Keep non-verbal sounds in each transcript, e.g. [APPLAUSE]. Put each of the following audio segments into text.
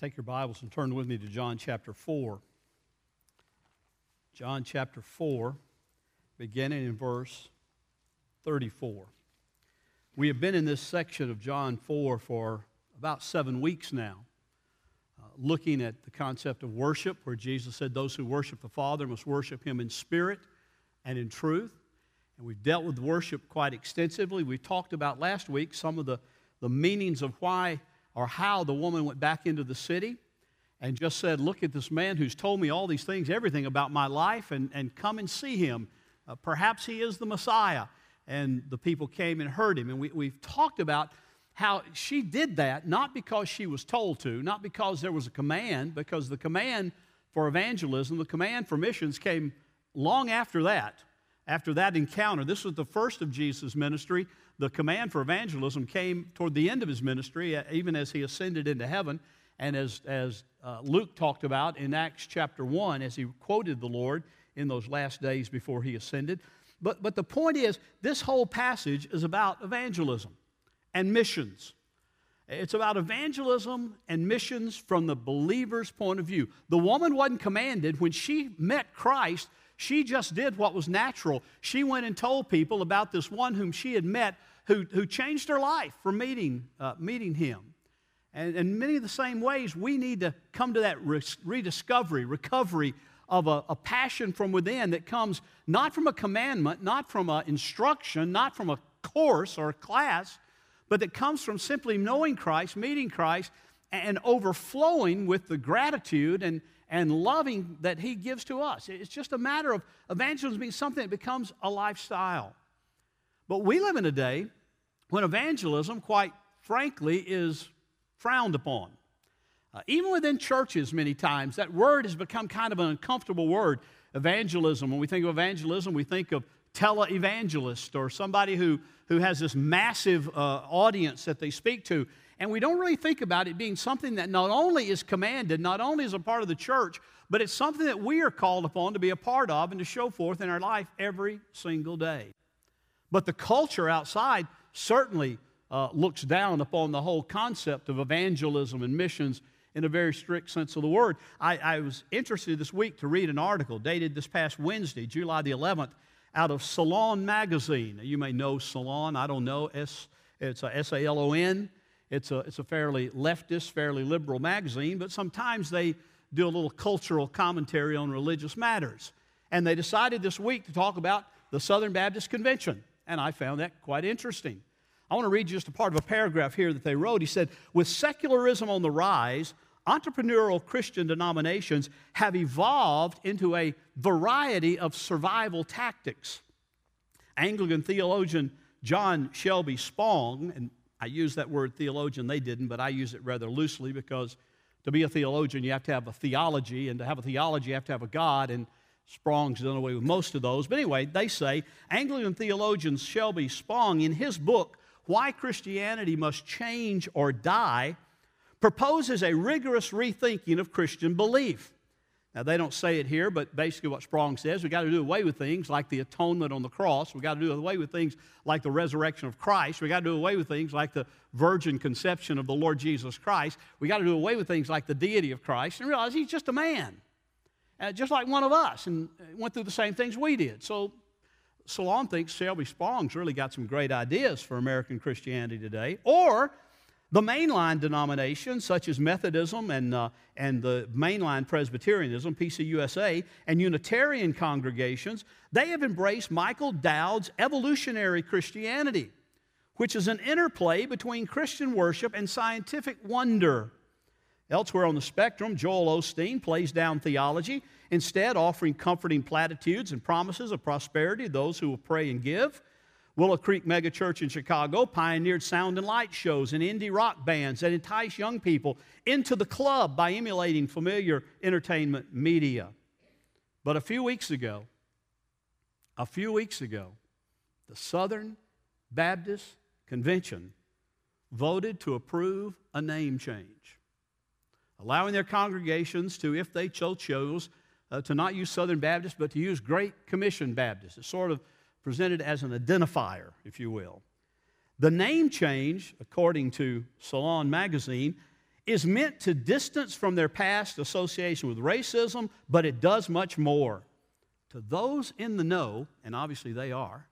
Take your Bibles and turn with me to John chapter 4. John chapter 4, beginning in verse 34. We have been in this section of John 4 for about seven weeks now, uh, looking at the concept of worship, where Jesus said, Those who worship the Father must worship him in spirit and in truth. And we've dealt with worship quite extensively. We talked about last week some of the, the meanings of why or how the woman went back into the city and just said, Look at this man who's told me all these things, everything about my life, and, and come and see him. Uh, perhaps he is the Messiah. And the people came and heard him. And we, we've talked about how she did that not because she was told to, not because there was a command, because the command for evangelism, the command for missions came long after that. After that encounter, this was the first of Jesus' ministry the command for evangelism came toward the end of his ministry, uh, even as he ascended into heaven. And as, as uh, Luke talked about in Acts chapter 1, as he quoted the Lord in those last days before he ascended. But, but the point is, this whole passage is about evangelism and missions. It's about evangelism and missions from the believer's point of view. The woman wasn't commanded when she met Christ, she just did what was natural. She went and told people about this one whom she had met who, who changed their life from meeting, uh, meeting him. And in many of the same ways, we need to come to that rediscovery, recovery of a, a, passion from within that comes not from a commandment, not from an instruction, not from a course or a class, but that comes from simply knowing Christ, meeting Christ, and overflowing with the gratitude and, and loving that He gives to us. It's just a matter of evangelism being something that becomes a lifestyle. But we live in a day when evangelism, quite frankly, is frowned upon. Uh, even within churches, many times, that word has become kind of an uncomfortable word, evangelism. When we think of evangelism, we think of televangelist or somebody who, who has this massive uh, audience that they speak to. And we don't really think about it being something that not only is commanded, not only is a part of the church, but it's something that we are called upon to be a part of and to show forth in our life every single day. But the culture outside certainly uh, looks down upon the whole concept of evangelism and missions in a very strict sense of the word. I, I, was interested this week to read an article dated this past Wednesday, July the 11th, out of Salon magazine. You may know Salon, I don't know, S, it's a S A L O N. It's a, it's a fairly leftist, fairly liberal magazine, but sometimes they do a little cultural commentary on religious matters. And they decided this week to talk about the Southern Baptist Convention and I found that quite interesting. I want to read just a part of a paragraph here that they wrote. He said, With secularism on the rise, entrepreneurial Christian denominations have evolved into a variety of survival tactics. Anglican theologian John Shelby Spong, and I use that word theologian, they didn't, but I use it rather loosely because to be a theologian, you have to have a theology, and to have a theology, you have to have a God, and Spong's done away with most of those. But anyway, they say Anglican theologian Shelby Spong, in his book, Why Christianity Must Change or Die, proposes a rigorous rethinking of Christian belief. Now, they don't say it here, but basically what Spong says, we've got to do away with things like the atonement on the cross. We've got to do away with things like the resurrection of Christ. We've got to do away with things like the virgin conception of the Lord Jesus Christ. We've got to do away with things like the deity of Christ and realize he's just a man uh, just like one of us, and went through the same things we did. So Salon thinks Shelby Spong's really got some great ideas for American Christianity today. Or the mainline denominations, such as Methodism and, uh, and the mainline Presbyterianism, PCUSA, and Unitarian congregations, they have embraced Michael Dowd's evolutionary Christianity, which is an interplay between Christian worship and scientific wonder. Elsewhere on the spectrum, Joel Osteen plays down theology, instead, offering comforting platitudes and promises of prosperity to those who will pray and give. Willow Creek Megachurch in Chicago pioneered sound and light shows and indie rock bands that entice young people into the club by emulating familiar entertainment media. But a few weeks ago, a few weeks ago, the Southern Baptist Convention voted to approve a name change allowing their congregations to, if they so chose, uh, to not use Southern Baptist, but to use Great Commission Baptist. It's sort of presented as an identifier, if you will. The name change, according to Salon magazine, is meant to distance from their past association with racism, but it does much more. To those in the know, and obviously they are,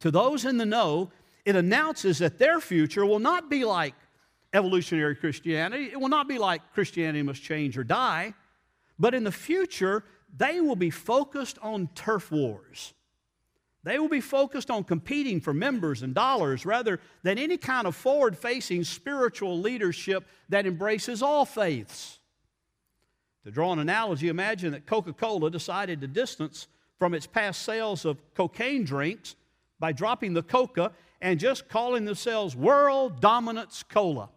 to those in the know, it announces that their future will not be like evolutionary Christianity. It will not be like Christianity must change or die. But in the future, they will be focused on turf wars. They will be focused on competing for members and dollars rather than any kind of forward facing spiritual leadership that embraces all faiths. To draw an analogy, imagine that Coca Cola decided to distance from its past sales of cocaine drinks by dropping the coca and just calling themselves World Dominance Cola.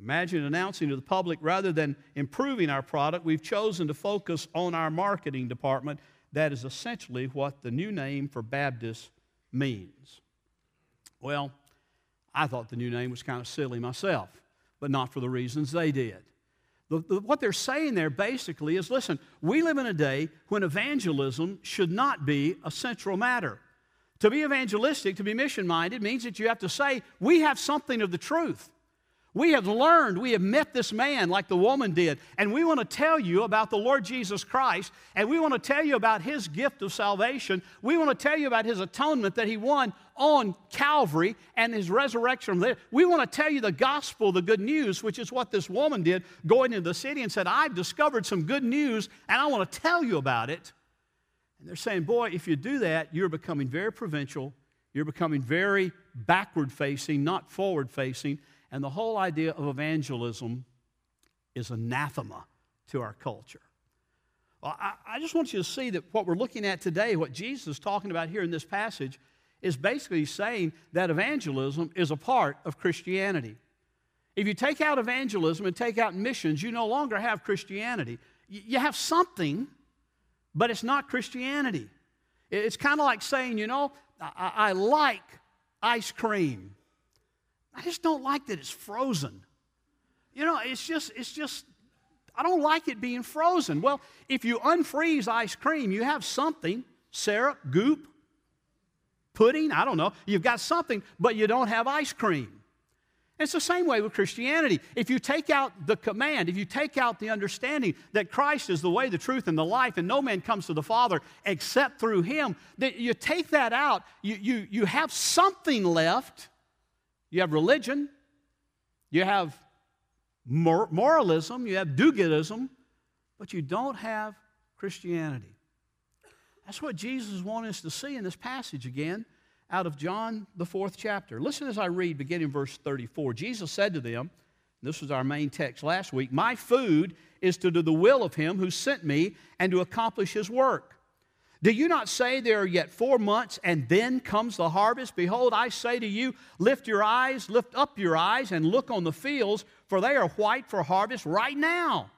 Imagine announcing to the public rather than improving our product, we've chosen to focus on our marketing department. That is essentially what the new name for Baptist means. Well, I thought the new name was kind of silly myself, but not for the reasons they did. The, the, what they're saying there basically is listen, we live in a day when evangelism should not be a central matter. To be evangelistic, to be mission minded, means that you have to say, we have something of the truth. We have learned, we have met this man like the woman did, and we want to tell you about the Lord Jesus Christ, and we want to tell you about his gift of salvation. We want to tell you about his atonement that he won on Calvary and his resurrection there. We want to tell you the gospel, the good news, which is what this woman did going into the city and said, I've discovered some good news, and I want to tell you about it. And they're saying, Boy, if you do that, you're becoming very provincial, you're becoming very backward facing, not forward facing. And the whole idea of evangelism is anathema to our culture. Well, I, I, just want you to see that what we're looking at today, what Jesus is talking about here in this passage, is basically saying that evangelism is a part of Christianity. If you take out evangelism and take out missions, you no longer have Christianity. You have something, but it's not Christianity. It's kind of like saying, you know, I, I like ice cream. I just don't like that it's frozen. You know, it's just, it's just, I don't like it being frozen. Well, if you unfreeze ice cream, you have something syrup, goop, pudding, I don't know. You've got something, but you don't have ice cream. It's the same way with Christianity. If you take out the command, if you take out the understanding that Christ is the way, the truth, and the life, and no man comes to the Father except through Him, that you take that out, you, you, you have something left you have religion, you have mor- moralism, you have do goodism, but you don't have Christianity. That's what Jesus wanted us to see in this passage again out of John, the fourth chapter. Listen as I read, beginning verse 34. Jesus said to them, this was our main text last week, My food is to do the will of him who sent me and to accomplish his work. Do you not say there are yet four months and then comes the harvest? Behold, I say to you, lift your eyes, lift up your eyes, and look on the fields, for they are white for harvest right now.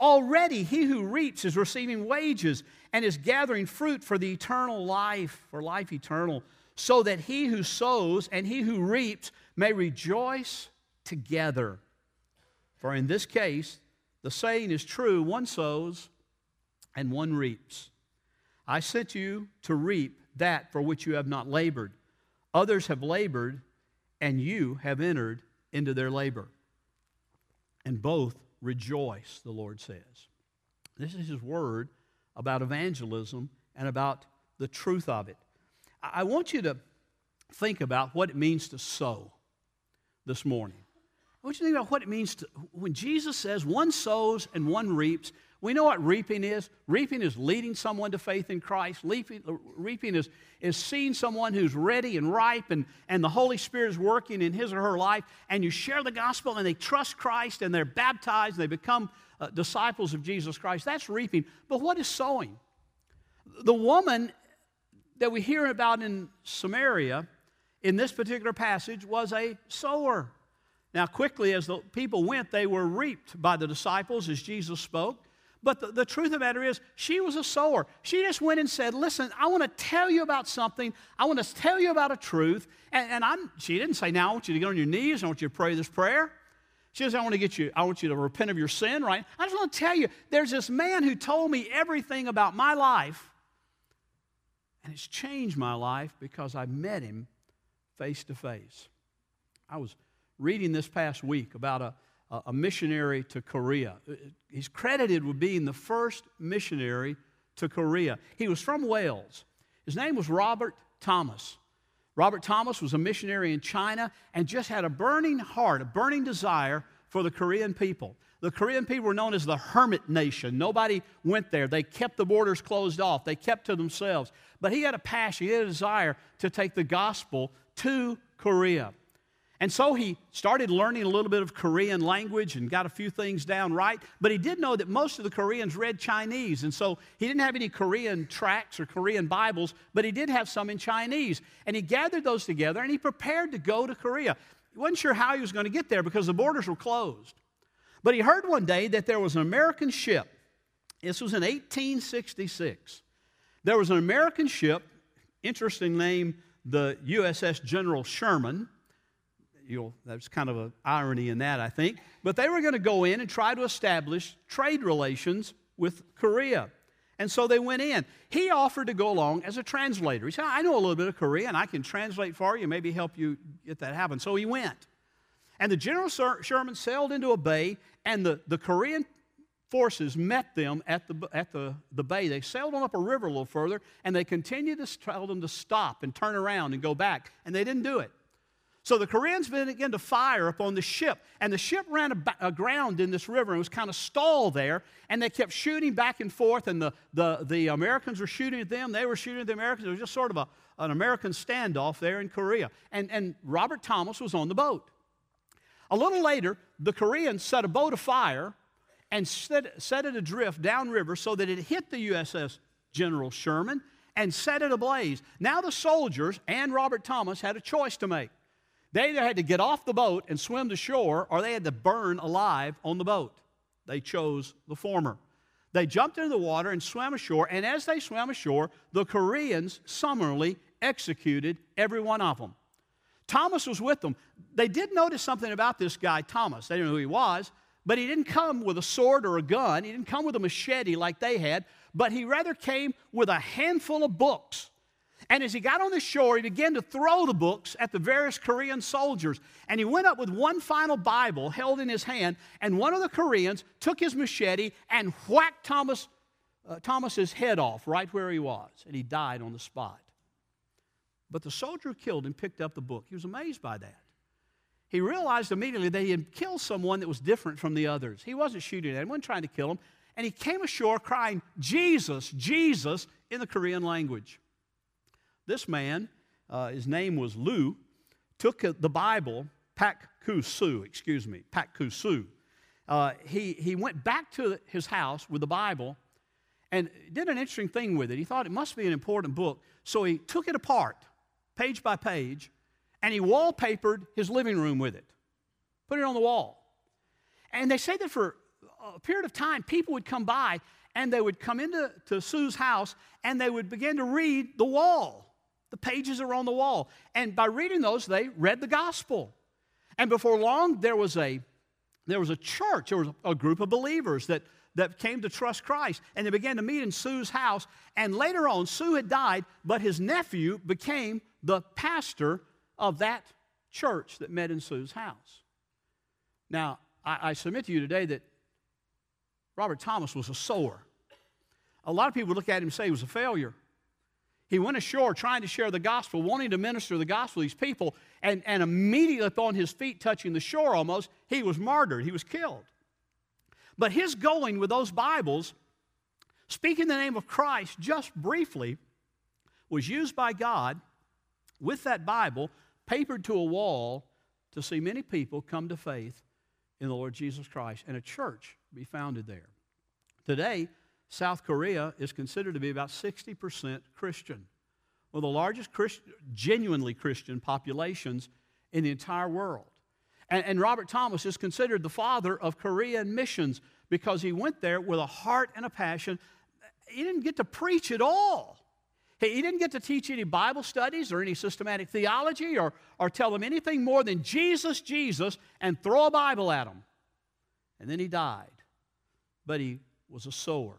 Already he who reaps is receiving wages and is gathering fruit for the eternal life, for life eternal, so that he who sows and he who reaps may rejoice together. For in this case, the saying is true one sows and one reaps. I sent you to reap that for which you have not labored. Others have labored, and you have entered into their labor. And both rejoice, the Lord says. This is his word about evangelism and about the truth of it. I want you to think about what it means to sow this morning. I want you to think about what it means to, when Jesus says one sows and one reaps. We know what reaping is. Reaping is leading someone to faith in Christ. Reaping, reaping is, is seeing someone who's ready and ripe and, and the Holy Spirit is working in his or her life, and you share the gospel and they trust Christ and they're baptized and they become uh, disciples of Jesus Christ. That's reaping. But what is sowing? The woman that we hear about in Samaria in this particular passage was a sower. Now, quickly, as the people went, they were reaped by the disciples as Jesus spoke. But the, the, truth of the matter is, she was a sower. She just went and said, Listen, I want to tell you about something. I want to tell you about a truth. And, and I'm, she didn't say, Now I want you to get on your knees. I want you to pray this prayer. She says, I want to get you, I want you to repent of your sin, right? I just want to tell you, there's this man who told me everything about my life. And it's changed my life because I met him face to face. I was reading this past week about a, a missionary to Korea. Uh, he's credited with being the first missionary to Korea. He was from Wales. His name was Robert Thomas. Robert Thomas was a missionary in China and just had a burning heart, a burning desire for the Korean people. The Korean people were known as the hermit nation. Nobody went there. They kept the borders closed off, they kept to themselves. But he had a passion, he had a desire to take the gospel to Korea. And so he started learning a little bit of Korean language and got a few things down right. But he did know that most of the Koreans read Chinese. And so he didn't have any Korean tracts or Korean Bibles, but he did have some in Chinese. And he gathered those together and he prepared to go to Korea. He wasn't sure how he was going to get there because the borders were closed. But he heard one day that there was an American ship. This was in 1866. There was an American ship, interesting name, the USS General Sherman You'll, there's kind of an irony in that, I think. But they were going to go in and try to establish trade relations with Korea. And so they went in. He offered to go along as a translator. He said, I know a little bit of Korean. I can translate for you, maybe help you get that happen. So he went. And the General Sherman sailed into a bay, and the, the Korean forces met them at, the, at the, the bay. They sailed on up a river a little further, and they continued to tell them to stop and turn around and go back. And they didn't do it. So the Koreans began to fire upon the ship, and the ship ran aground uh, in this river and was kind of stalled there, and they kept shooting back and forth, and the, the, the Americans were shooting at them, they were shooting at the Americans. It was just sort of a, an American standoff there in Korea. And, and Robert Thomas was on the boat. A little later, the Koreans set a boat afire and set, set it adrift downriver so that it hit the USS General Sherman and set it ablaze. Now the soldiers and Robert Thomas had a choice to make. They either had to get off the boat and swim to shore, or they had to burn alive on the boat. They chose the former. They jumped into the water and swam ashore, and as they swam ashore, the Koreans summarily executed every one of them. Thomas was with them. They did notice something about this guy, Thomas. They didn't know who he was, but he didn't come with a sword or a gun. He didn't come with a machete like they had, but he rather came with a handful of books and as he got on the shore, he began to throw the books at the various Korean soldiers. And he went up with one final Bible held in his hand, and one of the Koreans took his machete and whacked Thomas, uh, Thomas's head off right where he was, and he died on the spot. But the soldier killed him picked up the book. He was amazed by that. He realized immediately that he had killed someone that was different from the others. He wasn't shooting at anyone, trying to kill him. And he came ashore crying, Jesus, Jesus, in the Korean language. This man, uh, his name was Lu, took the Bible, Pak Ku excuse me, Pak Ku Uh, he, he went back to his house with the Bible and did an interesting thing with it. He thought it must be an important book, so he took it apart, page by page, and he wallpapered his living room with it, put it on the wall. And they say that for a period of time, people would come by and they would come into to Su's house and they would begin to read the wall. The pages are on the wall. And by reading those, they read the gospel. And before long, there was a, there was a church, there was a group of believers that, that came to trust Christ. And they began to meet in Sue's house. And later on, Sue had died, but his nephew became the pastor of that church that met in Sue's house. Now, I, I submit to you today that Robert Thomas was a sower. A lot of people look at him and say he was a failure. He went ashore trying to share the gospel, wanting to minister the gospel to these people, and, and immediately upon his feet touching the shore almost, he was martyred. He was killed. But his going with those Bibles, speaking the name of Christ just briefly, was used by God with that Bible papered to a wall to see many people come to faith in the Lord Jesus Christ and a church be founded there. Today, South Korea is considered to be about 60% Christian. One of the largest Christ, genuinely Christian populations in the entire world. And, and Robert Thomas is considered the father of Korean missions because he went there with a heart and a passion. He didn't get to preach at all. He didn't get to teach any Bible studies or any systematic theology or, or tell them anything more than Jesus, Jesus, and throw a Bible at them. And then he died. But he was a sower.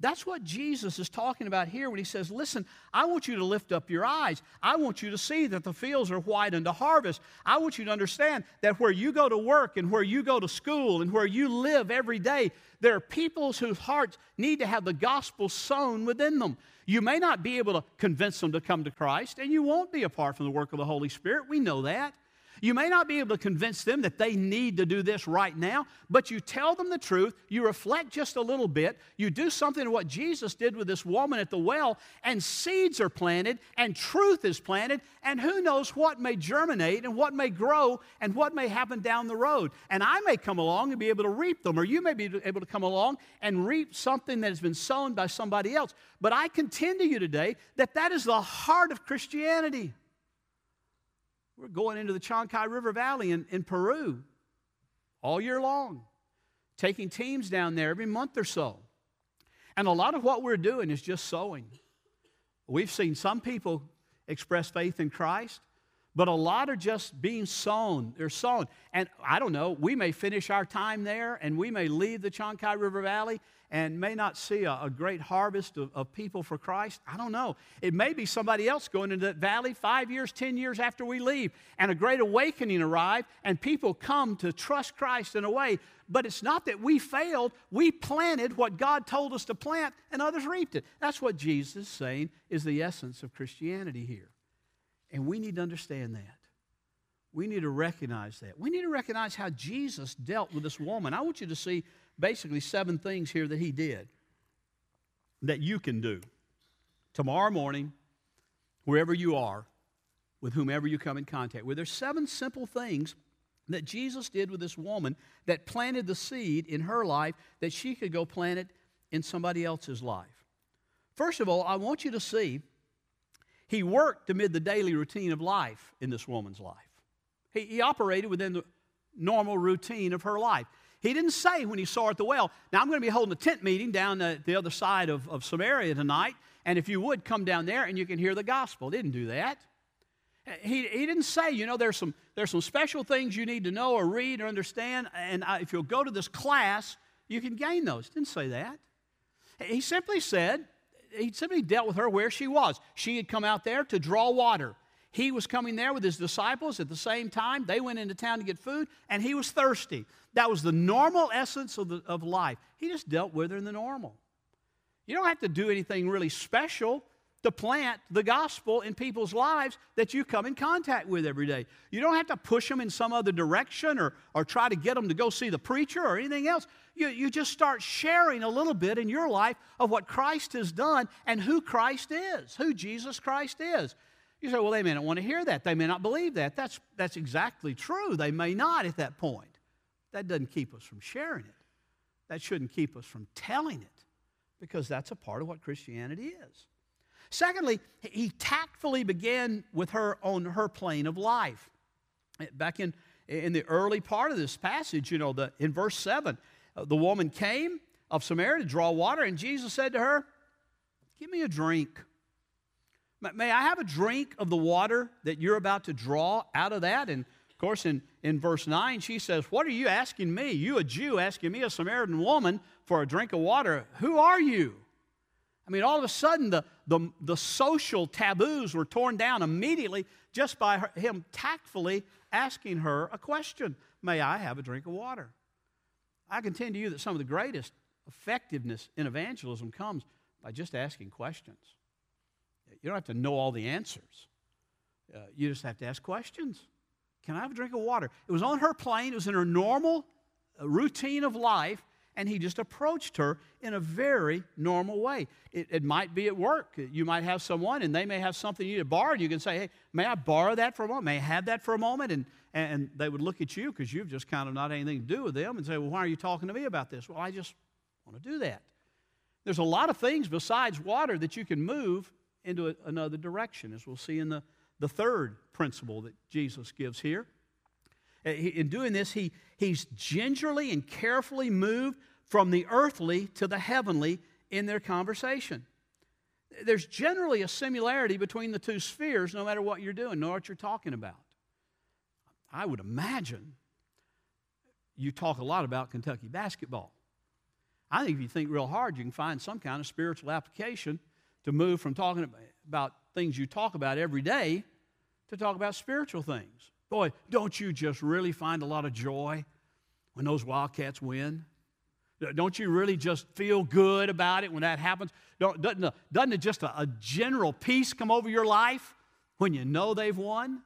That's what Jesus is talking about here when he says, Listen, I want you to lift up your eyes. I want you to see that the fields are white unto harvest. I want you to understand that where you go to work and where you go to school and where you live every day, there are peoples whose hearts need to have the gospel sown within them. You may not be able to convince them to come to Christ, and you won't be apart from the work of the Holy Spirit. We know that. You may not be able to convince them that they need to do this right now, but you tell them the truth, you reflect just a little bit, you do something what Jesus did with this woman at the well, and seeds are planted, and truth is planted, and who knows what may germinate, and what may grow, and what may happen down the road. And I may come along and be able to reap them, or you may be able to come along and reap something that has been sown by somebody else. But I contend to you today that that is the heart of Christianity. We're going into the Chancay River Valley in, in Peru all year long, taking teams down there every month or so. And a lot of what we're doing is just sowing. We've seen some people express faith in Christ, but a lot are just being sown. They're sown. And I don't know, we may finish our time there and we may leave the Chancay River Valley and may not see a, a great harvest of, of, people for Christ. I don't know. It may be somebody else going into that valley five years, ten years after we leave, and a great awakening arrive, and people come to trust Christ in a way. But it's not that we failed. We planted what God told us to plant, and others reaped it. That's what Jesus is saying is the essence of Christianity here. And we need to understand that. We need to recognize that. We need to recognize how Jesus dealt with this woman. I want you to see basically seven things here that he did that you can do tomorrow morning, wherever you are, with whomever you come in contact with. There's seven simple things that Jesus did with this woman that planted the seed in her life that she could go plant it in somebody else's life. First of all, I want you to see he worked amid the daily routine of life in this woman's life. He, he operated within the normal routine of her life. He didn't say when he saw her at the well, now I'm going to be holding a tent meeting down the other side of, of Samaria tonight, and if you would come down there and you can hear the gospel. He didn't do that. He, he didn't say, you know, there's some, there's some special things you need to know or read or understand, and I, if you'll go to this class, you can gain those. Didn't say that. He simply said, he simply dealt with her where she was. She had come out there to draw water. He was coming there with his disciples at the same time. They went into town to get food, and he was thirsty. That was the normal essence of, the, of life. He just dealt with her in the normal. You don't have to do anything really special to plant the gospel in people's lives that you come in contact with every day. You don't have to push them in some other direction or, or try to get them to go see the preacher or anything else. You, you just start sharing a little bit in your life of what Christ has done and who Christ is, who Jesus Christ is. You say, well, they may not want to hear that. They may not believe that. That's, that's exactly true. They may not at that point. That doesn't keep us from sharing it. That shouldn't keep us from telling it because that's a part of what Christianity is. Secondly, he tactfully began with her on her plane of life. Back in, in the early part of this passage, you know, the, in verse 7, uh, the woman came of Samaria to draw water, and Jesus said to her, Give me a drink. May I have a drink of the water that you're about to draw out of that? And of course, in, in verse 9, she says, What are you asking me? You, a Jew, asking me, a Samaritan woman, for a drink of water. Who are you? I mean, all of a sudden, the, the, the social taboos were torn down immediately just by her, him tactfully asking her a question May I have a drink of water? I contend to you that some of the greatest effectiveness in evangelism comes by just asking questions. You don't have to know all the answers. Uh, you just have to ask questions. Can I have a drink of water? It was on her plane, it was in her normal uh, routine of life, and he just approached her in a very normal way. It, it, might be at work. You might have someone, and they may have something you need to borrow, and you can say, Hey, may I borrow that for a moment? May I have that for a moment? And, and they would look at you because you've just kind of not anything to do with them and say, Well, why are you talking to me about this? Well, I just want to do that. There's a lot of things besides water that you can move into a, another direction, as we'll see in the, the third principle that Jesus gives here. Uh, in doing this, he, he's gingerly and carefully moved from the earthly to the heavenly in their conversation. There's generally a similarity between the two spheres, no matter what you're doing, no matter what you're talking about. I would imagine you talk a lot about Kentucky basketball. I think if you think real hard, you can find some kind of spiritual application to move from talking about things you talk about every day to talk about spiritual things. Boy, don't you just really find a lot of joy when those Wildcats win? Don't you really just feel good about it when that happens? Doesn't, doesn't it just a, a general peace come over your life when you know they've won?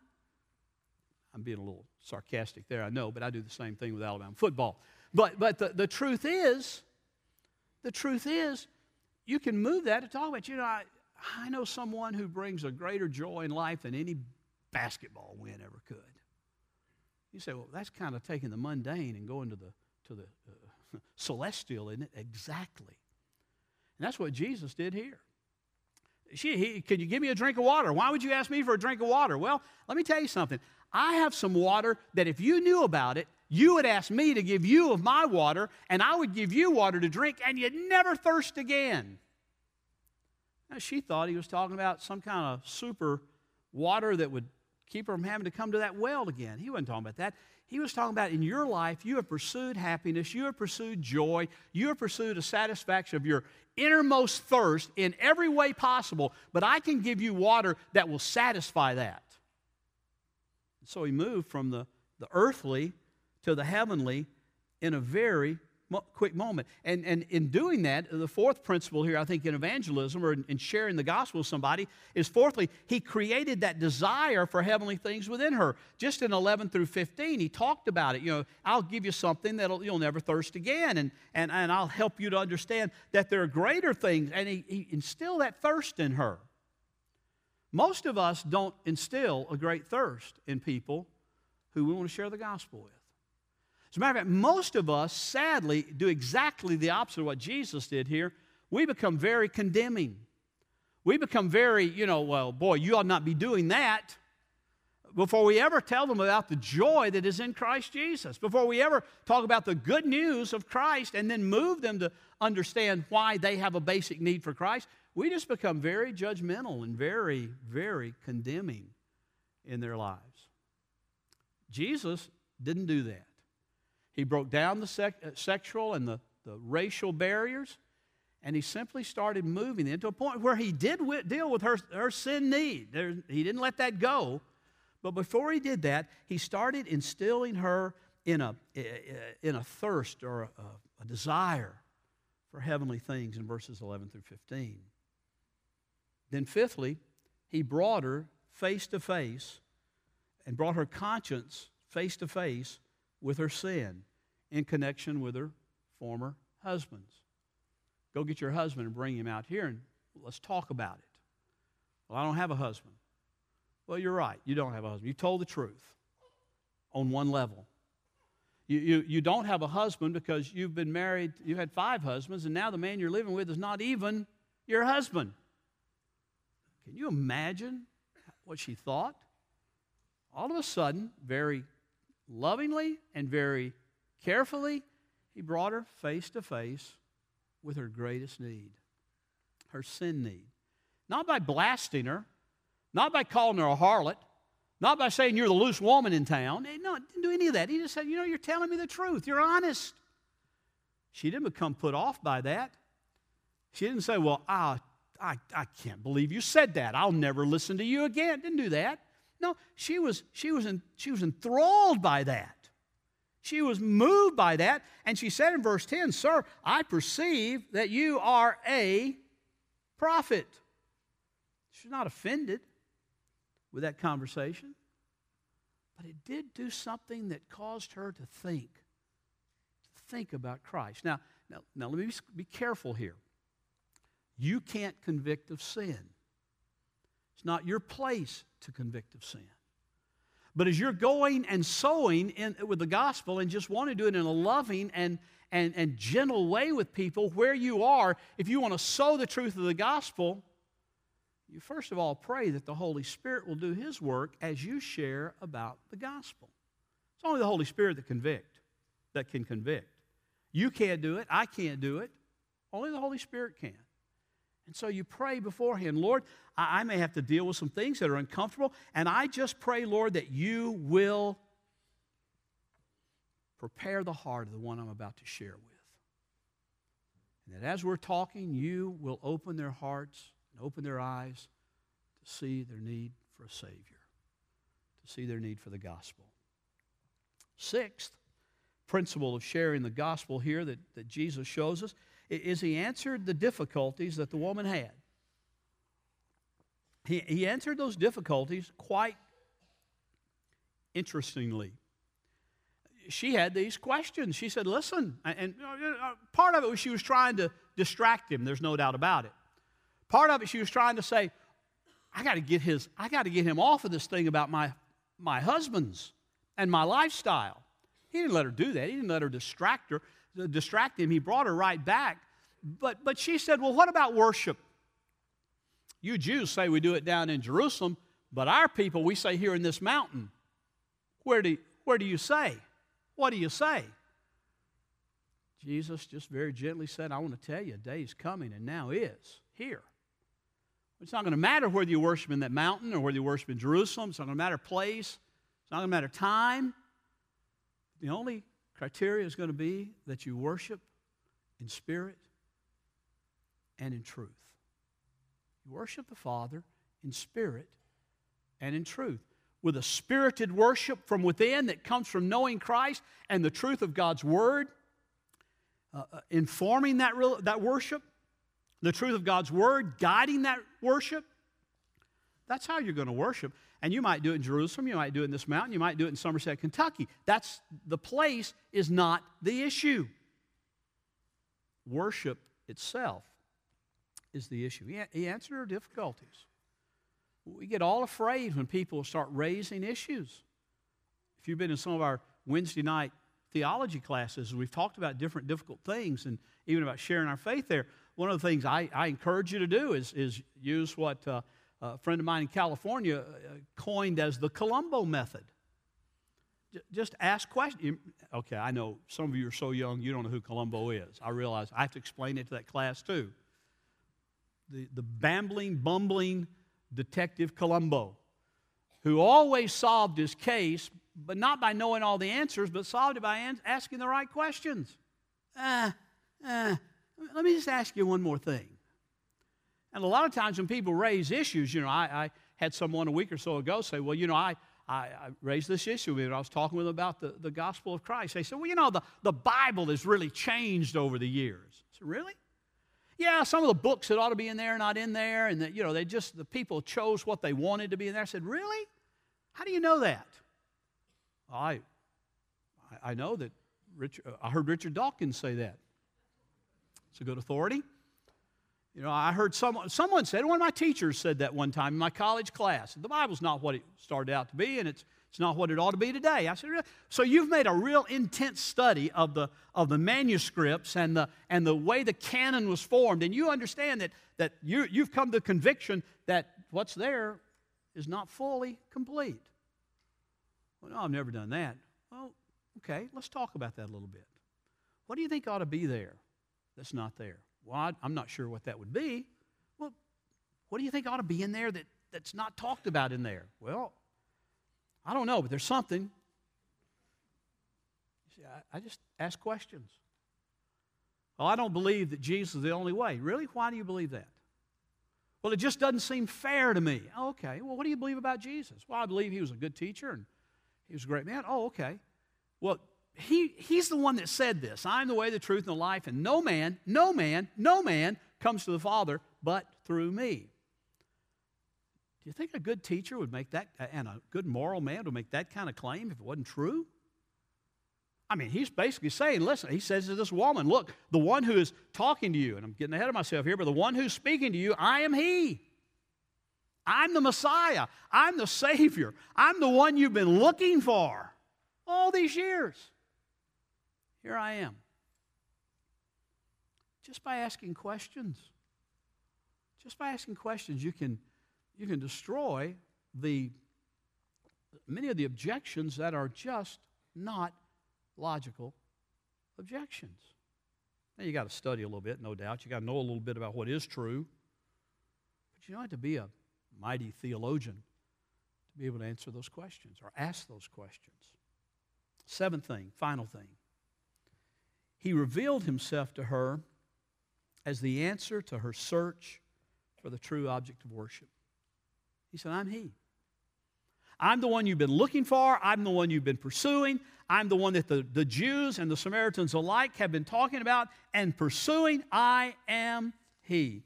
I'm being a little sarcastic there, I know, but I do the same thing with Alabama football. But, but the, the truth is, the truth is, you can move that to talk about, you know, I, I know someone who brings a greater joy in life than any basketball win ever could. You say, well, that's kind of taking the mundane and going to the, to the uh, [LAUGHS] celestial, isn't it? Exactly. And that's what Jesus did here. She, he, can you give me a drink of water? Why would you ask me for a drink of water? Well, let me tell you something. I have some water that if you knew about it, you would ask me to give you of my water, and I would give you water to drink, and you'd never thirst again. Now, she thought he was talking about some kind of super water that would keep her from having to come to that well again. He wasn't talking about that. He was talking about in your life, you have pursued happiness, you have pursued joy, you have pursued a satisfaction of your innermost thirst in every way possible, but I can give you water that will satisfy that. So he moved from the, the earthly to the heavenly in a very quick moment. And, and in doing that, the fourth principle here, I think, in evangelism or in, in sharing the gospel with somebody is fourthly, he created that desire for heavenly things within her. Just in 11 through 15, he talked about it. You know, I'll give you something that you'll never thirst again, and, and, and I'll help you to understand that there are greater things. And he, he instilled that thirst in her. Most of us don't instill a great thirst in people who we want to share the gospel with. As a matter of fact, most of us, sadly, do exactly the opposite of what Jesus did here. We become very condemning. We become very, you know, well, boy, you ought not be doing that before we ever tell them about the joy that is in Christ Jesus, before we ever talk about the good news of Christ and then move them to understand why they have a basic need for Christ, we just become very judgmental and very, very condemning in their lives. Jesus didn't do that. He broke down the sec- uh, sexual and the, the racial barriers, and he simply started moving them to a point where he did w- deal with her, her sin need. There, he didn't let that go. But before he did that, he started instilling her in a, in a thirst or a, a desire for heavenly things in verses 11 through 15. Then, fifthly, he brought her face to face and brought her conscience face to face with her sin in connection with her former husbands. Go get your husband and bring him out here and let's talk about it. Well, I don't have a husband. Well, you're right. You don't have a husband. You told the truth on one level. You, you, you don't have a husband because you've been married, you had five husbands, and now the man you're living with is not even your husband. Can you imagine what she thought? All of a sudden, very lovingly and very carefully, he brought her face to face with her greatest need, her sin need. Not by blasting her, not by calling her a harlot, not by saying you're the loose woman in town. No, didn't do any of that. He just said, You know, you're telling me the truth. You're honest. She didn't become put off by that. She didn't say, Well, I, I, I can't believe you said that. I'll never listen to you again. Didn't do that. No, she was, she was, in, she was enthralled by that. She was moved by that. And she said in verse 10, Sir, I perceive that you are a prophet. She's not offended with that conversation, but it did do something that caused her to think, to think about Christ. Now, now, now let me be careful here. You can't convict of sin. It's not your place to convict of sin. But as you're going and sowing in, with the gospel and just want to do it in a loving and, and, and gentle way with people where you are, if you want to sow the truth of the gospel, you first of all pray that the Holy Spirit will do His work as you share about the gospel. It's only the Holy Spirit that convict, that can convict. You can't do it. I can't do it. Only the Holy Spirit can. And so you pray beforehand, Lord, I, may have to deal with some things that are uncomfortable, and I just pray, Lord, that you will prepare the heart of the one I'm about to share with. And that as we're talking, you will open their hearts and open their eyes to see their need for a Savior, to see their need for the gospel. Sixth principle of sharing the gospel here that, that Jesus shows us is he answered the difficulties that the woman had. He, he answered those difficulties quite interestingly. She had these questions. She said, Listen, and uh, part of it was she was trying to distract him, there's no doubt about it. Part of it she was trying to say, I got to get his, I got to get him off of this thing about my, my husband's and my lifestyle. He didn't let her do that. He didn't let her distract her, distract him. He brought her right back. But, but she said, Well, what about worship? You Jews say we do it down in Jerusalem, but our people, we say here in this mountain. Where do, where do you say? What do you say? Jesus just very gently said, I want to tell you, a day is coming and now is here. It's not going to matter whether you worship in that mountain or whether you worship in Jerusalem. It's not going to matter place. It's not going to matter time. The only criteria is going to be that you worship in spirit and in truth. You worship the Father in spirit and in truth. With a spirited worship from within that comes from knowing Christ and the truth of God's Word, uh, uh, informing that, real, that worship, the truth of God's Word, guiding that worship. That's how you're going to worship. And you might do it in Jerusalem, you might do it in this mountain, you might do it in Somerset, Kentucky. That's the place is not the issue. Worship itself is the issue. He, answered our difficulties. We get all afraid when people start raising issues. If you've been in some of our Wednesday night theology classes, we've talked about different difficult things and even about sharing our faith there. One of the things I, I encourage you to do is, is use what uh, a friend of mine in California uh, coined as the Columbo method. J- just ask questions. Okay, I know some of you are so young you don't know who Columbo is. I realize I have to explain it to that class too. The, the bambling, bumbling detective Columbo, who always solved his case, but not by knowing all the answers, but solved it by asking the right questions. Uh, uh, let me just ask you one more thing. And a lot of times when people raise issues, you know, I, I had someone a week or so ago say, well, you know, I, I, I raised this issue with I was talking with them about the, the gospel of Christ. They said, well, you know, the, the Bible has really changed over the years. I said, really? Yeah, some of the books that ought to be in there are not in there, and that, you know, they just, the people chose what they wanted to be in there. I said, really? How do you know that? I, I know that Richard, uh, I heard Richard Dawkins say that. It's a good authority. You know, I heard someone, someone said, one of my teachers said that one time in my college class. The Bible's not what it started out to be, and it's, it's not what it ought to be today. I said, so you've made a real intense study of the, of the manuscripts and the, and the way the canon was formed, and you understand that, that you, you've come to the conviction that what's there is not fully complete. Well, no, I've never done that. Well, okay, let's talk about that a little bit. What do you think ought to be there that's not there? Well, I'm not sure what that would be. Well, what do you think ought to be in there that, that's not talked about in there? Well, I don't know, but there's something. See, I, I just ask questions. Well, I don't believe that Jesus is the only way. Really? Why do you believe that? Well, it just doesn't seem fair to me. Okay. Well, what do you believe about Jesus? Well, I believe he was a good teacher and he was a great man. Oh, okay. Well, he, he's the one that said this I'm the way, the truth, and the life, and no man, no man, no man comes to the Father but through me. Do you think a good teacher would make that, and a good moral man would make that kind of claim if it wasn't true? I mean, he's basically saying, listen, he says to this woman, look, the one who is talking to you, and I'm getting ahead of myself here, but the one who's speaking to you, I am he. I'm the Messiah. I'm the Savior. I'm the one you've been looking for all these years. Here I am. Just by asking questions. Just by asking questions, you can, you can destroy the many of the objections that are just not logical objections. Now you got to study a little bit, no doubt. You got to know a little bit about what is true. But you don't have to be a mighty theologian to be able to answer those questions or ask those questions. Seventh thing, final thing he revealed himself to her as the answer to her search for the true object of worship. He said, I'm He. I'm the one you've been looking for. I'm the one you've been pursuing. I'm the one that the, the Jews and the Samaritans alike have been talking about and pursuing. I am He.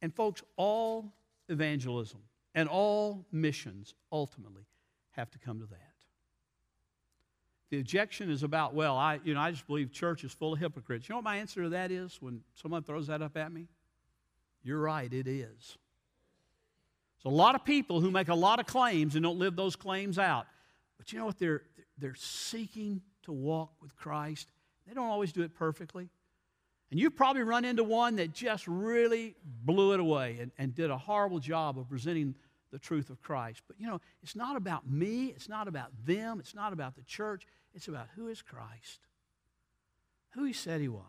And, folks, all evangelism and all missions ultimately have to come to that. The objection is about, well, I, you know, I just believe church is full of hypocrites. You know what my answer to that is when someone throws that up at me? You're right, it is. There's a lot of people who make a lot of claims and don't live those claims out. But you know what? They're, they're seeking to walk with Christ. They don't always do it perfectly. And you've probably run into one that just really blew it away and, and did a horrible job of presenting the truth of Christ. But you know, it's not about me, it's not about them, it's not about the church, it's about who is Christ, who he said he was.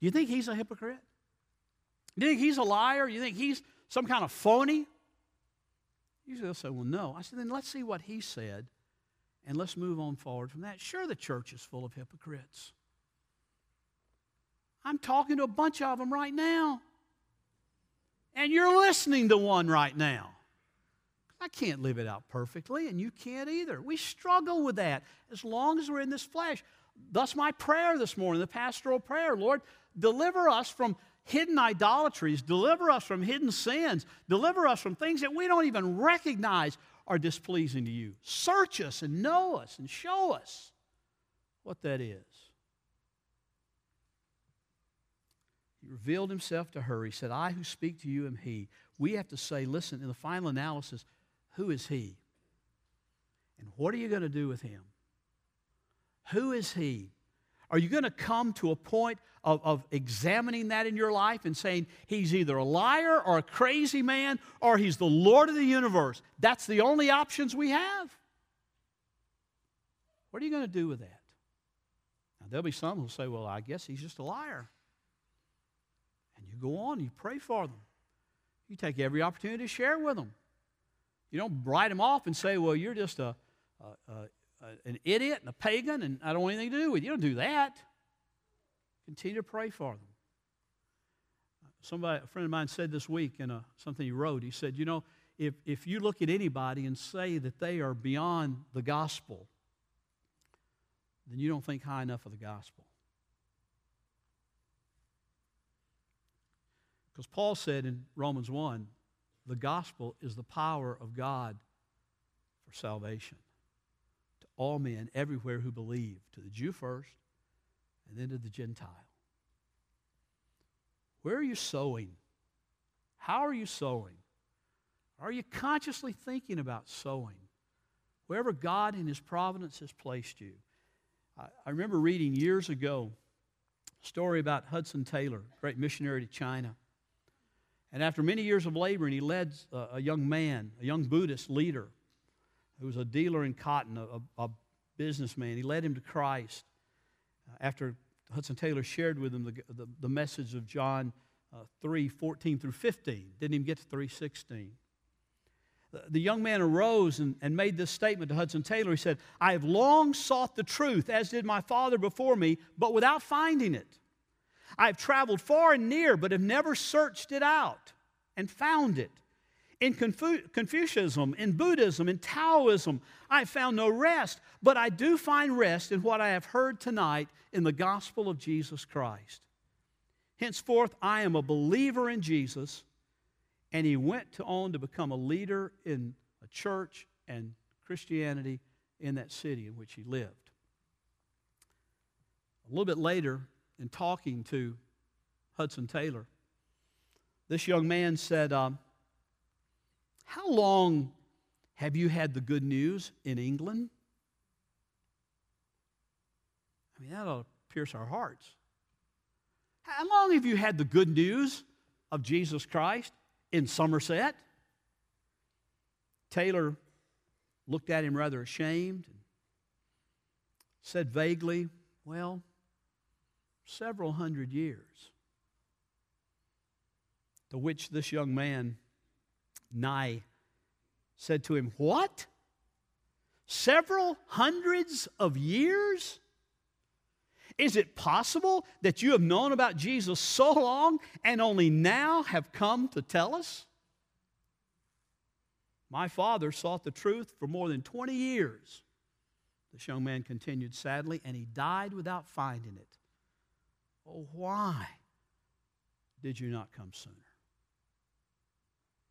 Do you think he's a hypocrite? Do you think he's a liar? Do You think he's some kind of phony? Usually they'll say, well, no. I said, then let's see what he said and let's move on forward from that. Sure, the church is full of hypocrites. I'm talking to a bunch of them right now. And you're listening to one right now. I can't live it out perfectly, and you can't either. We struggle with that as long as we're in this flesh. Thus, my prayer this morning, the pastoral prayer Lord, deliver us from hidden idolatries, deliver us from hidden sins, deliver us from things that we don't even recognize are displeasing to you. Search us and know us and show us what that is. He revealed himself to her. He said, I who speak to you am he. We have to say, listen, in the final analysis, who is he? And what are you going to do with him? Who is he? Are you going to come to a point of, of examining that in your life and saying he's either a liar or a crazy man or he's the Lord of the universe? That's the only options we have. What are you going to do with that? Now, there'll be some who'll say, well, I guess he's just a liar. And you go on, you pray for them. You take every opportunity to share with them. You don't write them off and say, well, you're just a, a, a an idiot and a pagan and I don't want anything to do with you. You don't do that. Continue to pray for them. Somebody, a friend of mine said this week in a, something he wrote, he said, You know, if, if you look at anybody and say that they are beyond the gospel, then you don't think high enough of the gospel. Because Paul said in Romans 1 the gospel is the power of God for salvation to all men everywhere who believe, to the Jew first, and then to the Gentile. Where are you sowing? How are you sowing? Are you consciously thinking about sowing? Wherever God in His providence has placed you. I, remember reading years ago a story about Hudson Taylor, great missionary to China. And after many years of laboring, he led a, a young man, a young Buddhist leader, who was a dealer in cotton, a, a businessman. He led him to Christ after Hudson Taylor shared with him the, the, the message of John uh, 3 14 through 15. Didn't even get to 3 16. The, the young man arose and, and made this statement to Hudson Taylor. He said, I have long sought the truth, as did my father before me, but without finding it. I have traveled far and near, but have never searched it out and found it. In Confucianism, in Buddhism, in Taoism, I found no rest, but I do find rest in what I have heard tonight in the gospel of Jesus Christ. Henceforth, I am a believer in Jesus, and he went to on to become a leader in a church and Christianity in that city in which he lived. A little bit later, in talking to Hudson Taylor, this young man said, um, how long have you had the good news in England? I mean, that ought to pierce our hearts. How long have you had the good news of Jesus Christ in Somerset? Taylor looked at him rather ashamed and said vaguely, Well, several hundred years. To which this young man Nye said to him, What? Several hundreds of years? Is it possible that you have known about Jesus so long and only now have come to tell us? My father sought the truth for more than 20 years. This young man continued sadly, and he died without finding it. Oh, why did you not come sooner?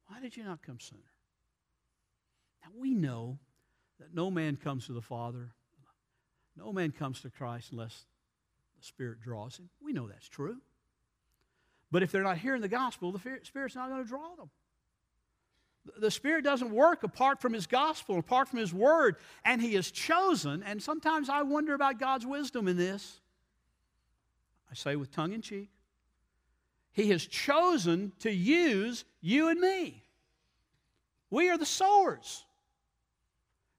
Why did you not come sooner? Now, we know that no man comes to the Father, no man comes to Christ unless the Spirit draws him. We know that's true. But if they're not hearing the gospel, the Spirit's not going to draw them. The Spirit doesn't work apart from His gospel, apart from His word, and He has chosen, and sometimes I wonder about God's wisdom in this. I say with tongue in cheek. He has chosen to use you and me. We are the sowers.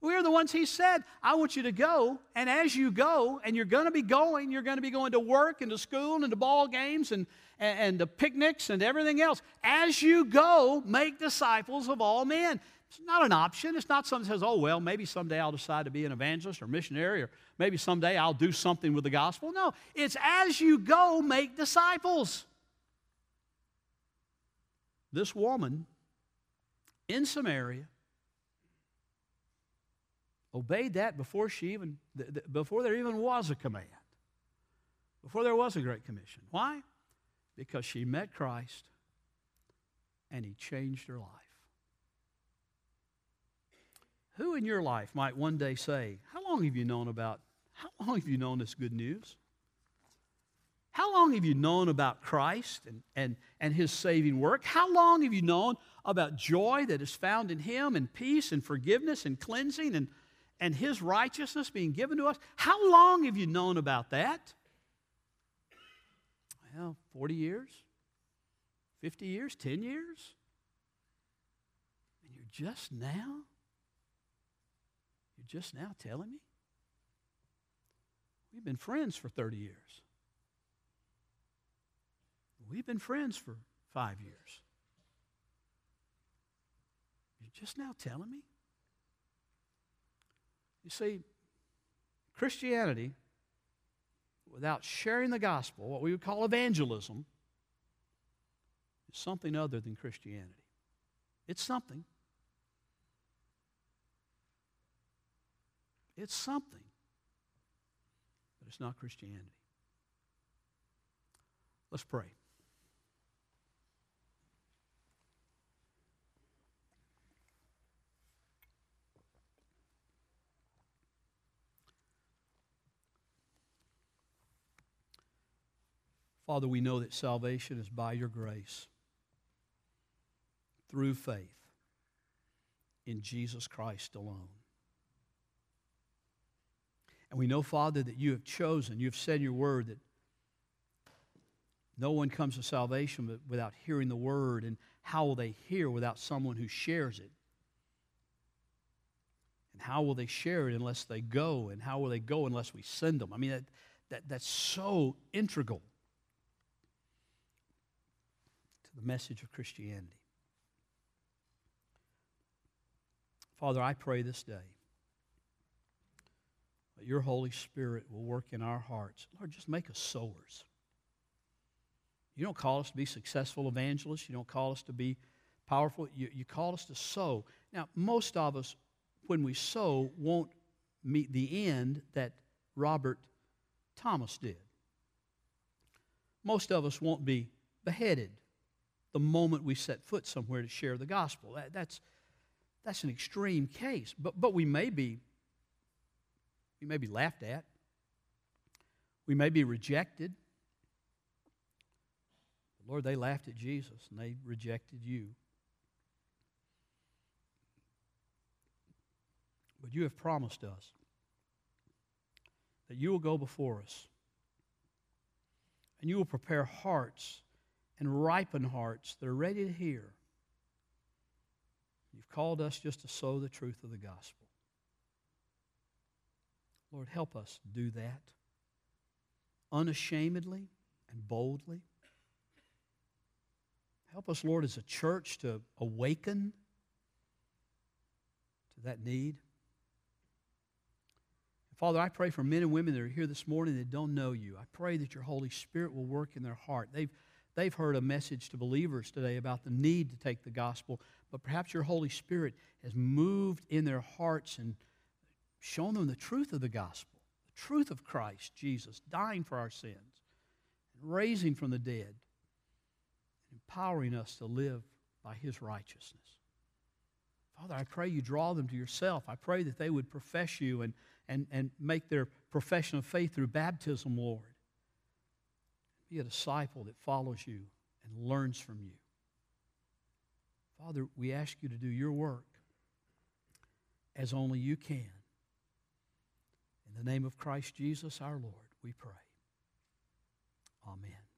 We are the ones He said, I want you to go. And as you go, and you're going to be going, you're going to be going to work and to school and to ball games and, and, and the picnics and everything else. As you go, make disciples of all men. It's not an option. It's not something that says, oh, well, maybe someday I'll decide to be an evangelist or missionary, or maybe someday I'll do something with the gospel. No, it's as you go, make disciples. This woman in Samaria obeyed that before she even before there even was a command before there was a great commission why because she met christ and he changed her life who in your life might one day say how long have you known about how long have you known this good news how long have you known about Christ and, and, and his saving work? How long have you known about joy that is found in him and peace and forgiveness and cleansing and and his righteousness being given to us. How long have you known about that? Well, 40 years, 50 years, 10 years? And you're just now? You're just now telling me? We've been friends for 30 years. We've been friends for five years. You're just now telling me? You see, Christianity, without sharing the gospel, what we would call evangelism, is something other than Christianity. It's something. It's something. But it's not Christianity. Let's pray. Father, we know that salvation is by your grace through faith in Jesus Christ alone. And we know, Father, that you have chosen, you have said in your word that no one comes to salvation without hearing the word. And how will they hear without someone who shares it? And how will they share it unless they go? And how will they go unless we send them? I mean, that, that, that's so integral to the message of Christianity. Father, I pray this day your Holy Spirit will work in our hearts. Lord, just make us sowers. You don't call us to be successful evangelists. You don't call us to be powerful. You, you call us to sow. Now, most of us, when we sow, won't meet the end that Robert Thomas did. Most of us won't be beheaded the moment we set foot somewhere to share the gospel. That, that's, that's an extreme case. But, but we, may be, we may be laughed at, we may be rejected. Lord, they laughed at Jesus and they rejected you. But you have promised us that you will go before us and you will prepare hearts and ripen hearts that are ready to hear. You've called us just to sow the truth of the gospel. Lord, help us do that unashamedly and boldly. Help us, Lord, as a church to awaken to that need. Father, I pray for men and women that are here this morning that don't know you. I pray that your Holy Spirit will work in their heart. They've, they've heard a message to believers today about the need to take the gospel, but perhaps your Holy Spirit has moved in their hearts and shown them the truth of the gospel, the truth of Christ Jesus dying for our sins, and raising from the dead, and empowering us to live by his righteousness. Father, I pray you draw them to yourself. I pray that they would profess you and, and, and make their profession of faith through baptism, Lord. Be a disciple that follows you and learns from you. Father, we ask you to do your work as only you can. In the name of Christ Jesus our Lord, we pray. Amen.